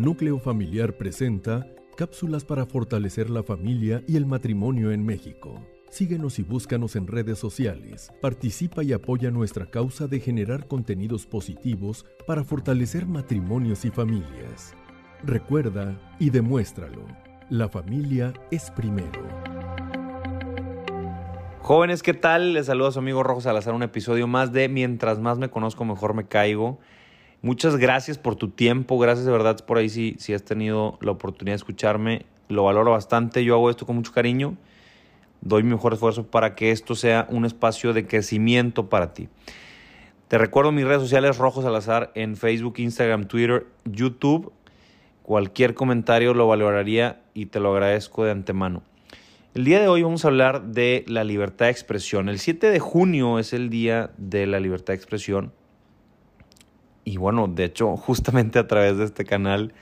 Núcleo Familiar presenta cápsulas para fortalecer la familia y el matrimonio en México. Síguenos y búscanos en redes sociales. Participa y apoya nuestra causa de generar contenidos positivos para fortalecer matrimonios y familias. Recuerda y demuéstralo. La familia es primero. Jóvenes, ¿qué tal? Les saluda a su amigo Rojo Salazar, un episodio más de Mientras más me conozco, mejor me caigo. Muchas gracias por tu tiempo, gracias de verdad por ahí si, si has tenido la oportunidad de escucharme. Lo valoro bastante, yo hago esto con mucho cariño. Doy mi mejor esfuerzo para que esto sea un espacio de crecimiento para ti. Te recuerdo mis redes sociales Rojo Salazar en Facebook, Instagram, Twitter, YouTube. Cualquier comentario lo valoraría y te lo agradezco de antemano. El día de hoy vamos a hablar de la libertad de expresión. El 7 de junio es el día de la libertad de expresión y bueno, de hecho, justamente a través de este canal,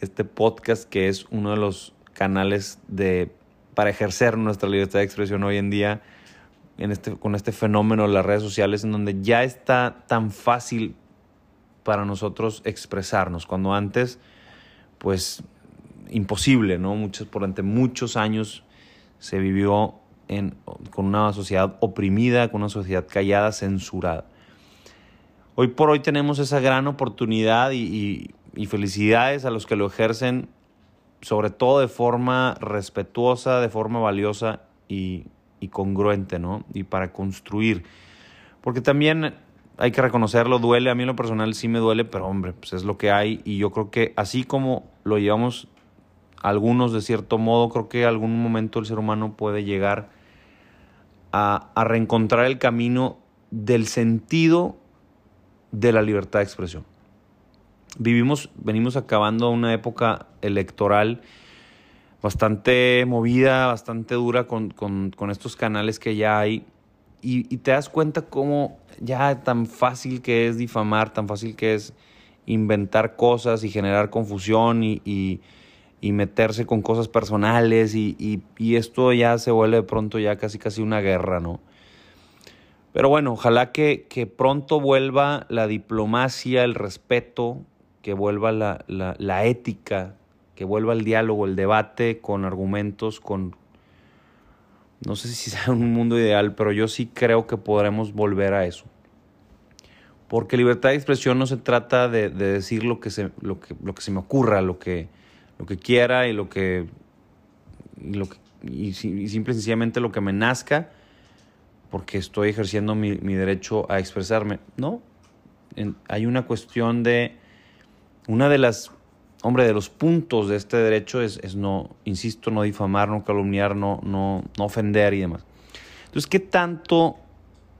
este podcast que es uno de los canales de, para ejercer nuestra libertad de expresión hoy en día, en este, con este fenómeno de las redes sociales, en donde ya está tan fácil para nosotros expresarnos, cuando antes, pues, imposible, ¿no? Muchos, durante muchos años se vivió en, con una sociedad oprimida, con una sociedad callada, censurada. Hoy por hoy tenemos esa gran oportunidad y, felicidades a los que lo ejercen, sobre todo de forma respetuosa, de forma valiosa y, congruente, ¿no? Y para construir. Porque también hay que reconocerlo, duele, a mí en lo personal sí me duele, pero hombre, pues es lo que hay y yo creo que así como lo llevamos algunos de cierto modo, creo que algún momento el ser humano puede llegar a, a reencontrar el camino del sentido de la libertad de expresión. Vivimos, venimos acabando una época electoral bastante movida, bastante dura con, estos canales que ya hay y, te das cuenta cómo ya tan fácil que es difamar, tan fácil que es inventar cosas y generar confusión y, y meterse con cosas personales y, esto ya se vuelve de pronto ya casi casi una guerra, ¿no? Pero bueno, ojalá que, pronto vuelva la diplomacia, el respeto, que vuelva la, ética, que vuelva el diálogo, el debate con argumentos, con... No sé si sea un mundo ideal, pero yo sí creo que podremos volver a eso. Porque libertad de expresión no se trata de, decir lo que, se, lo, que, lo que se me ocurra, lo que, lo que quiera y lo que... Y, lo y simple y sencillamente lo que me nazca porque estoy ejerciendo mi, derecho a expresarme. No, hay una cuestión de, una de las, hombre, de los puntos de este derecho es, no, insisto, no difamar, no calumniar, no, no, no ofender y demás. Entonces, ¿qué tanto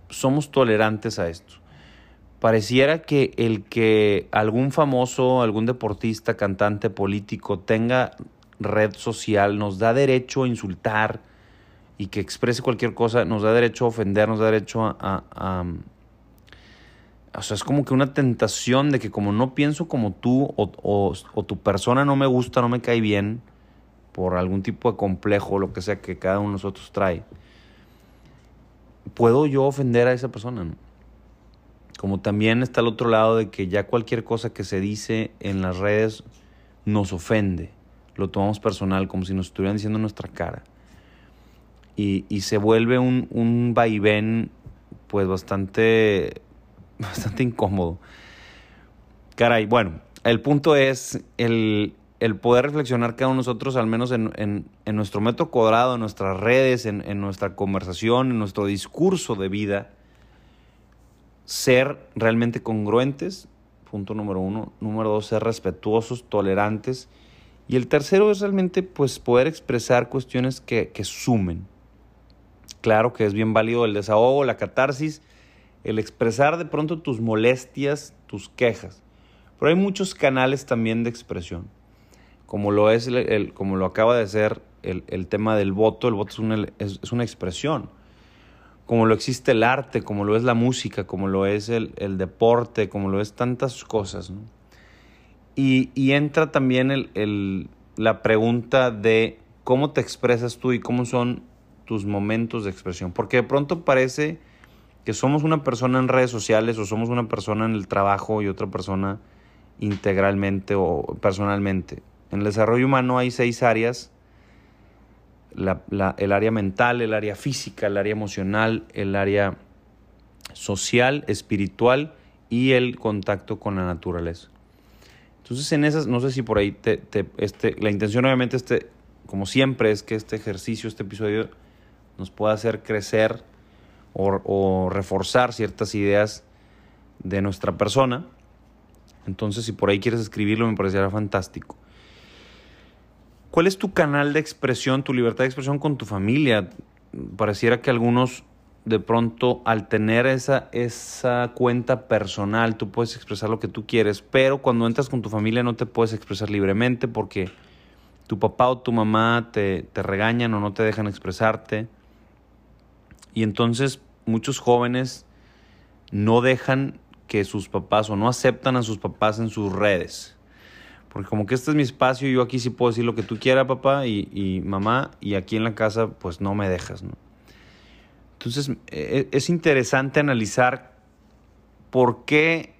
somos tolerantes a esto? Pareciera que el que algún famoso, algún deportista, cantante, político tenga red social nos da derecho a insultar, y que exprese cualquier cosa, nos da derecho a ofender, nos da derecho a, o sea, es como que una tentación de que como no pienso como tú o, tu persona no me gusta, no me cae bien, por algún tipo de complejo o lo que sea que cada uno de nosotros trae, puedo yo ofender a esa persona. Como también está el otro lado de que ya cualquier cosa que se dice en las redes nos ofende, lo tomamos personal, como si nos estuvieran diciendo en nuestra cara y, se vuelve un, un vaivén pues bastante, bastante incómodo. Caray, bueno, el punto es el, poder reflexionar cada uno de nosotros, al menos en, nuestro metro cuadrado, en nuestras redes, en, en, nuestra conversación, en nuestro discurso de vida, ser realmente congruentes, punto número uno. Número dos, ser respetuosos, tolerantes. Y el tercero es realmente pues, poder expresar cuestiones que, que sumen, Claro que es bien válido el desahogo, la catarsis, el expresar de pronto tus molestias, tus quejas. Pero hay muchos canales también de expresión, como lo, es el, como lo acaba de ser el, tema del voto. El voto es una, es, una, expresión, como lo existe el arte, como lo es la música, como lo es el, deporte, como lo es tantas cosas. Y, y, entra también la pregunta de cómo te expresas tú y cómo son tus momentos de expresión. Porque de pronto parece que somos una persona en redes sociales o somos una persona en el trabajo y otra persona integralmente o personalmente. En el desarrollo humano hay seis áreas. el área mental, el área física, el área emocional, el área social, espiritual y el contacto con la naturaleza. Entonces en esas, no sé si por ahí te, este, la intención obviamente este, como siempre es que este ejercicio, este episodio nos pueda hacer crecer o, o reforzar ciertas ideas de nuestra persona. Entonces si por ahí quieres escribirlo me parecería fantástico. ¿Cuál es tu canal de expresión, tu libertad de expresión con tu familia? Pareciera que algunos de pronto al tener esa, esa cuenta personal, tú puedes expresar lo que tú quieres, pero cuando entras con tu familia no te puedes expresar libremente porque tu papá o tu mamá te, te regañan o no te dejan expresarte. Y entonces muchos jóvenes no dejan que sus papás o no aceptan a sus papás en sus redes. Porque como que este es mi espacio, yo aquí sí puedo decir lo que tú quieras, papá y, y mamá, y aquí en la casa pues no me dejas, ¿no? Entonces, e, e, es interesante analizar por qué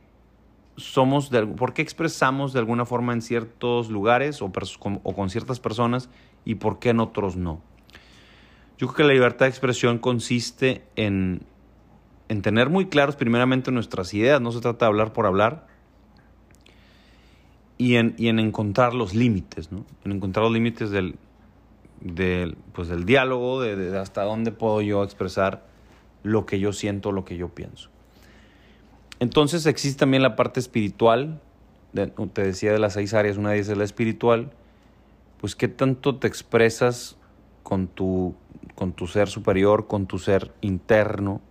somos, de, por qué expresamos de alguna forma en ciertos lugares o, con ciertas personas y por qué en otros no. Yo creo que la libertad de expresión consiste en, en tener muy claros primeramente nuestras ideas, no se trata de hablar por hablar, y en, y en encontrar los límites, ¿no? en encontrar los límites del, del, pues, del diálogo, de, hasta dónde puedo yo expresar lo que yo siento, lo que yo pienso. Entonces existe también la parte espiritual, te decía de las seis áreas, una de ellas es la espiritual, pues qué tanto te expresas con tu, con tu ser superior, con tu ser interno,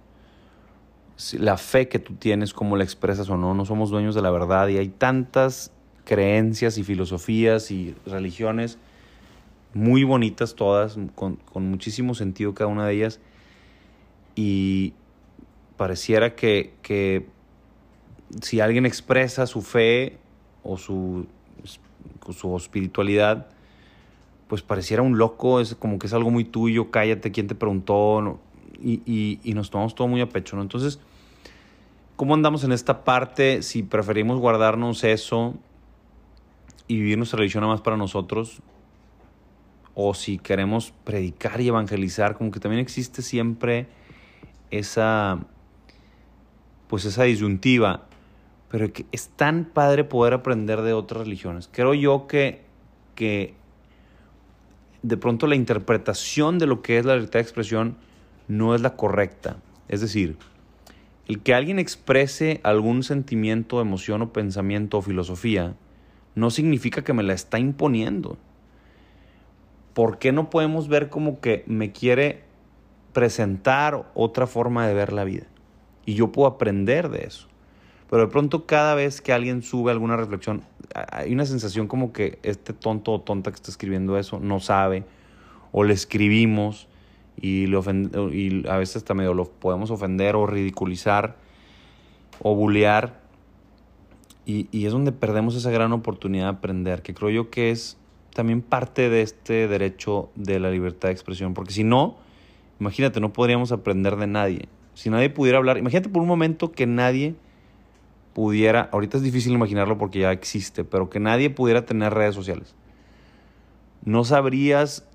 la fe que tú tienes, cómo la expresas o no, no somos dueños de la verdad y hay tantas creencias y filosofías y religiones muy bonitas todas, con, muchísimo sentido cada una de ellas. Y pareciera que, que si alguien expresa su fe o su, su espiritualidad, pues pareciera un loco, es como que es algo muy tuyo, cállate, ¿quién te preguntó? Y, y, nos tomamos todo muy a pecho, ¿no? Entonces, ¿cómo andamos en esta parte? Si preferimos guardarnos eso y vivir nuestra religión nada más para nosotros, o si queremos predicar y evangelizar, como que también existe siempre esa, pues esa disyuntiva, pero que es tan padre poder aprender de otras religiones. Creo yo que, que de pronto la interpretación de lo que es la libertad de expresión no es la correcta. Es decir, el que alguien exprese algún sentimiento, emoción o pensamiento o filosofía no significa que me la está imponiendo. ¿por qué no podemos ver como que me quiere presentar otra forma de ver la vida? Y yo puedo aprender de eso. Pero de pronto cada vez que alguien sube alguna reflexión, hay una sensación como que este tonto o tonta que está escribiendo eso no sabe, o le escribimos y, le y a veces hasta medio lo podemos ofender o ridiculizar o bullear. Y, y es donde perdemos esa gran oportunidad de aprender, que creo yo que es también parte de este derecho de la libertad de expresión, porque si no, imagínate, no podríamos aprender de nadie. Si nadie pudiera hablar, imagínate por un momento que nadie pudiera, ahorita es difícil imaginarlo porque ya existe, pero que nadie pudiera tener redes sociales. No sabrías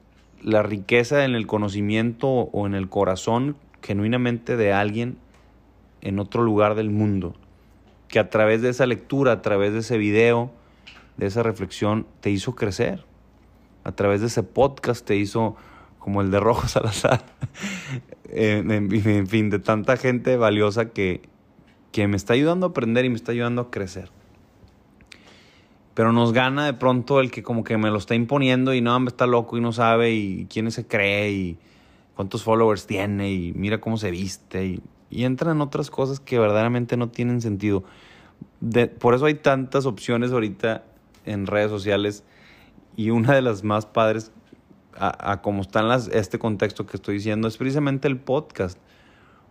la riqueza en el conocimiento o en el corazón genuinamente de alguien en otro lugar del mundo, que a través de esa lectura, a través de ese video, de esa reflexión, te hizo crecer a través de ese podcast te hizo como el de Rojo Salazar, en, fin, de tanta gente valiosa que, que me está ayudando a aprender y me está ayudando a crecer. Pero nos gana de pronto el que como que me lo está imponiendo y no, me está loco y no sabe y quién se cree y cuántos followers tiene y mira cómo se viste y, y entran en otras cosas que verdaderamente no tienen sentido. De, por eso hay tantas opciones ahorita en redes sociales y una de las más padres a, como está en las, este contexto que estoy diciendo es precisamente el podcast.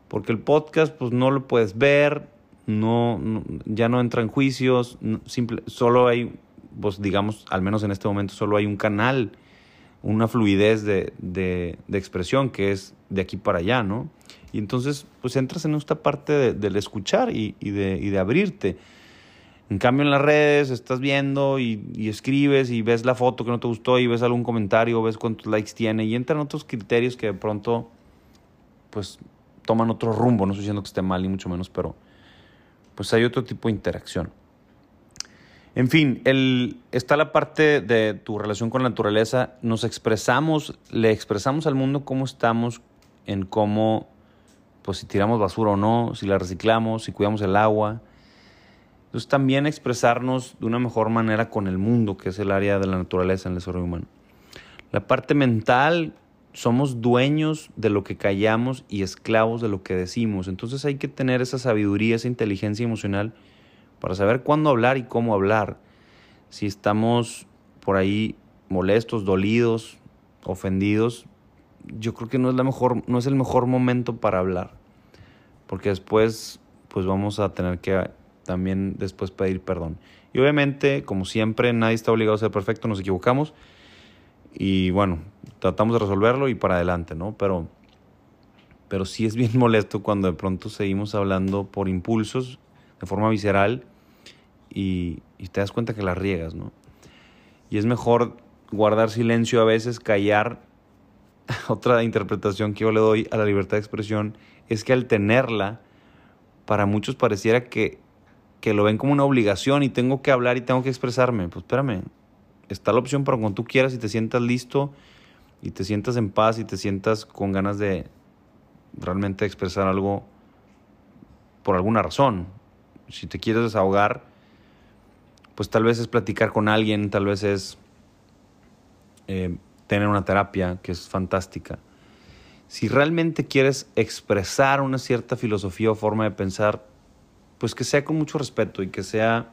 Porque el podcast pues no lo puedes ver, no, ya no entra en juicios, simple, solo hay, pues digamos, al menos en este momento solo hay un canal, una fluidez de, de, expresión que es de aquí para allá, ¿no? Y entonces pues entras en esta parte del escuchar y, y, de, y de abrirte. En cambio en las redes estás viendo y, y, escribes y ves la foto que no te gustó y ves algún comentario, ves cuántos likes tiene y entran otros criterios que de pronto pues toman otro rumbo. No estoy diciendo que esté mal ni mucho menos, pero pues hay otro tipo de interacción. En fin, el, está la parte de tu relación con la naturaleza. Nos expresamos, le expresamos al mundo cómo estamos, en cómo, pues si tiramos basura o no, si la reciclamos, si cuidamos el agua. Entonces también expresarnos de una mejor manera con el mundo, que es el área de la naturaleza en el desarrollo humano. La parte mental, somos dueños de lo que callamos y esclavos de lo que decimos. Entonces hay que tener esa sabiduría, esa inteligencia emocional para saber cuándo hablar y cómo hablar. Si estamos por ahí molestos, dolidos, ofendidos, yo creo que no es, la mejor, no es el mejor momento para hablar. Porque después pues vamos a tener que también después pedir perdón. Y obviamente, como siempre, nadie está obligado a ser perfecto, nos equivocamos. Y bueno, tratamos de resolverlo y para adelante, ¿no? Pero, pero sí es bien molesto cuando de pronto seguimos hablando por impulsos, de forma visceral, y, te das cuenta que las riegas, ¿no? Y es mejor guardar silencio a veces, callar. Otra interpretación que yo le doy a la libertad de expresión es que al tenerla, para muchos pareciera que, que lo ven como una obligación y tengo que hablar y tengo que expresarme. Pues espérame, está la opción para cuando tú quieras y te sientas listo y te sientas en paz y te sientas con ganas de realmente expresar algo por alguna razón. Si te quieres desahogar, pues tal vez es platicar con alguien, tal vez es eh, tener una terapia que es fantástica. Si realmente quieres expresar una cierta filosofía o forma de pensar, pues que sea con mucho respeto y que sea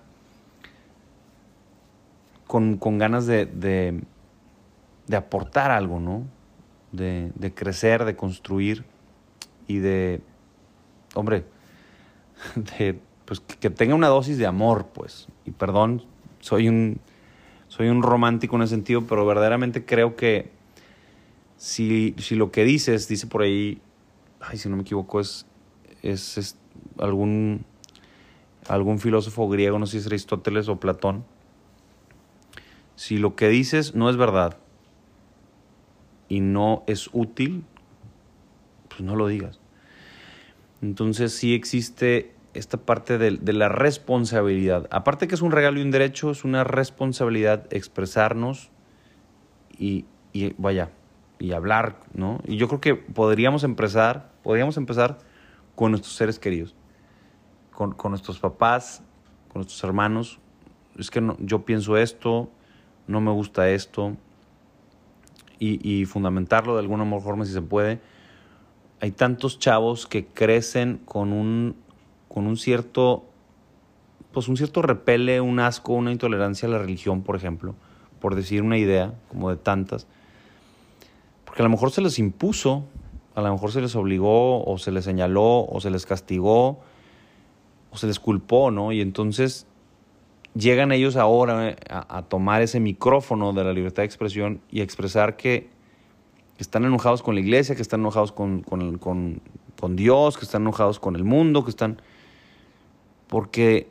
con, ganas de, de, aportar algo, ¿no? De, crecer, de construir y de, hombre, de pues que tenga una dosis de amor, pues. Y perdón, soy un, soy un romántico en ese sentido, pero verdaderamente creo que si, si lo que dices, dice por ahí, ay, si no me equivoco, es, es, algún, algún filósofo griego, no sé si es Aristóteles o Platón, si lo que dices no es verdad y no es útil, pues no lo digas. Entonces sí existe esta parte de, la responsabilidad. Aparte que es un regalo y un derecho, es una responsabilidad expresarnos y, vaya, y hablar, ¿no? Y yo creo que podríamos empezar, podríamos empezar con nuestros seres queridos, con, nuestros papás, con nuestros hermanos. Es que yo pienso esto, no me gusta esto, y, fundamentarlo de alguna forma si se puede. Hay tantos chavos que crecen con un con un cierto, pues un cierto repele, un asco, una intolerancia a la religión, por ejemplo, por decir una idea, como de tantas, porque a lo mejor se les impuso, a lo mejor se les obligó, o se les señaló, o se les castigó, o se les culpó, ¿no? Y entonces llegan ellos ahora a, tomar ese micrófono de la libertad de expresión y a expresar que están enojados con la iglesia, que están enojados con, con, con, con Dios, que están enojados con el mundo, que están porque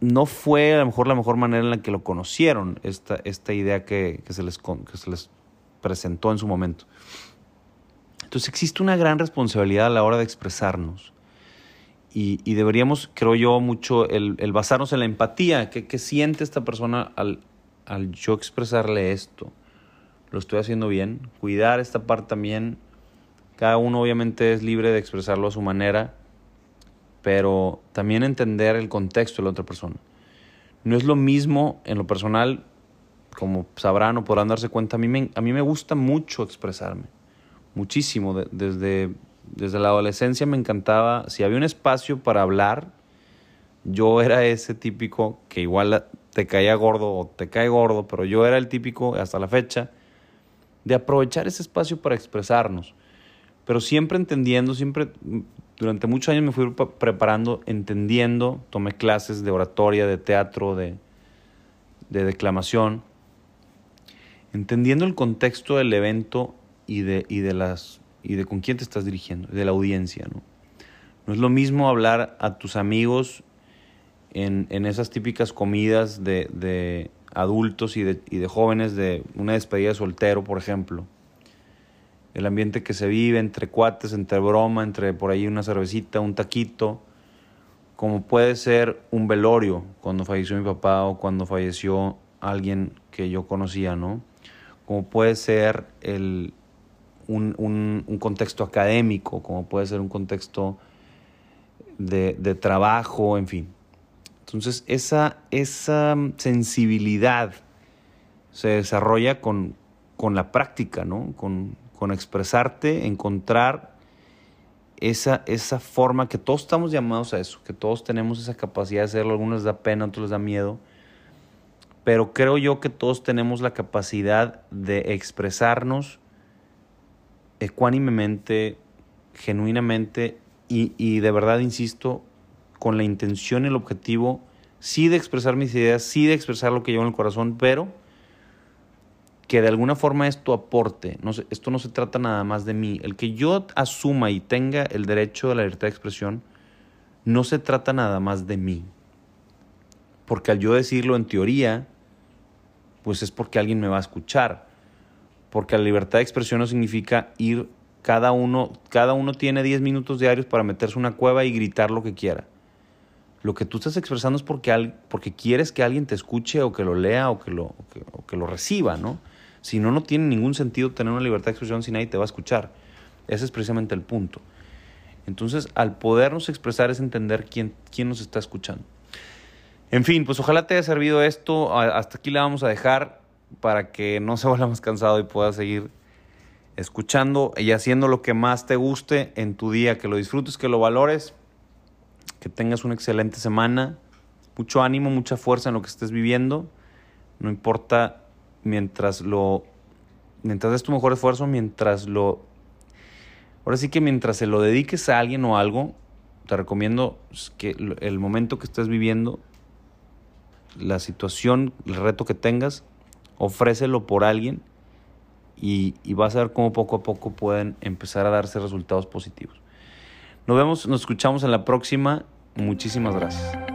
no fue a lo mejor la mejor manera en la que lo conocieron, esta, esta idea que, se les, que se les presentó en su momento. Entonces existe una gran responsabilidad a la hora de expresarnos. Y, deberíamos, creo yo, mucho el, basarnos en la empatía. ¿Qué, siente esta persona al, al yo expresarle esto? ¿Lo estoy haciendo bien? Cuidar esta parte también. Cada uno obviamente es libre de expresarlo a su manera pero también entender el contexto de la otra persona. No es lo mismo en lo personal, como sabrán o podrán darse cuenta, a mí me, a mí me gusta mucho expresarme, muchísimo. desde, desde la adolescencia me encantaba, si había un espacio para hablar, yo era ese típico que igual te caía gordo o te cae gordo, pero yo era el típico hasta la fecha de aprovechar ese espacio para expresarnos, pero siempre entendiendo, siempre durante muchos años me fui preparando, entendiendo, tomé clases de oratoria, de teatro, de, declamación, entendiendo el contexto del evento y de, y de, las, y de con quién te estás dirigiendo, de la audiencia. ¿no? no es lo mismo hablar a tus amigos en, en esas típicas comidas de, de adultos y de, y de jóvenes de una despedida de soltero, por ejemplo. El ambiente que se vive entre cuates, entre broma, entre por ahí una cervecita, un taquito, como puede ser un velorio cuando falleció mi papá o cuando falleció alguien que yo conocía, ¿no? Como puede ser el, un, un, contexto académico, como puede ser un contexto de, de trabajo, en fin. Entonces, esa, esa sensibilidad se desarrolla con, con la práctica, ¿no? Con, con expresarte, encontrar esa, esa forma que todos estamos llamados a eso, que todos tenemos esa capacidad de hacerlo, algunos les da pena, otros les da miedo, pero creo yo que todos tenemos la capacidad de expresarnos ecuánimemente, genuinamente y, y de verdad, insisto, con la intención y el objetivo, sí de expresar mis ideas, sí de expresar lo que llevo en el corazón, pero que de alguna forma esto aporte. No esto no se trata nada más de mí. El que yo asuma y tenga el derecho a la libertad de expresión, no se trata nada más de mí. Porque al yo decirlo en teoría, pues es porque alguien me va a escuchar. Porque la libertad de expresión no significa ir cada uno, cada uno tiene 10 minutos diarios para meterse una cueva y gritar lo que quiera. Lo que tú estás expresando es porque, porque quieres que alguien te escuche o que lo lea o que lo, o que, lo reciba, ¿no? Si no, no tiene ningún sentido tener una libertad de expresión si nadie te va a escuchar. Ese es precisamente el punto. Entonces, al podernos expresar es entender quién, quién nos está escuchando. En fin, pues ojalá te haya servido esto. Hasta aquí le vamos a dejar para que no se vuelva más cansado y puedas seguir escuchando y haciendo lo que más te guste en tu día, que lo disfrutes, que lo valores. Que tengas una excelente semana, mucho ánimo, mucha fuerza en lo que estés viviendo, no importa mientras lo, mientras des tu mejor esfuerzo, mientras lo, ahora sí que mientras se lo dediques a alguien o algo, te recomiendo que el momento que estés viviendo, la situación, el reto que tengas, ofrécelo por alguien y, vas a ver cómo poco a poco pueden empezar a darse resultados positivos. Nos vemos, nos escuchamos en la próxima. Muchísimas gracias.